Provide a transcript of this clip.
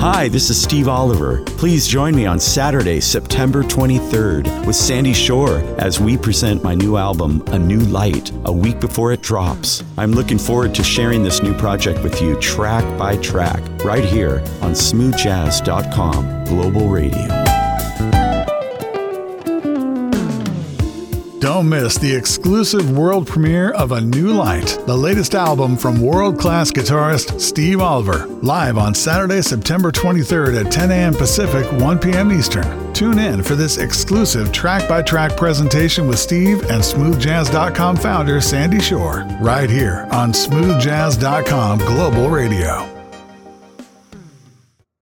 Hi, this is Steve Oliver. Please join me on Saturday, September 23rd with Sandy Shore as we present my new album, A New Light, a week before it drops. I'm looking forward to sharing this new project with you track by track right here on smoothjazz.com global radio. Don't miss the exclusive world premiere of A New Light, the latest album from world class guitarist Steve Oliver, live on Saturday, September 23rd at 10 a.m. Pacific, 1 p.m. Eastern. Tune in for this exclusive track by track presentation with Steve and SmoothJazz.com founder Sandy Shore, right here on SmoothJazz.com Global Radio.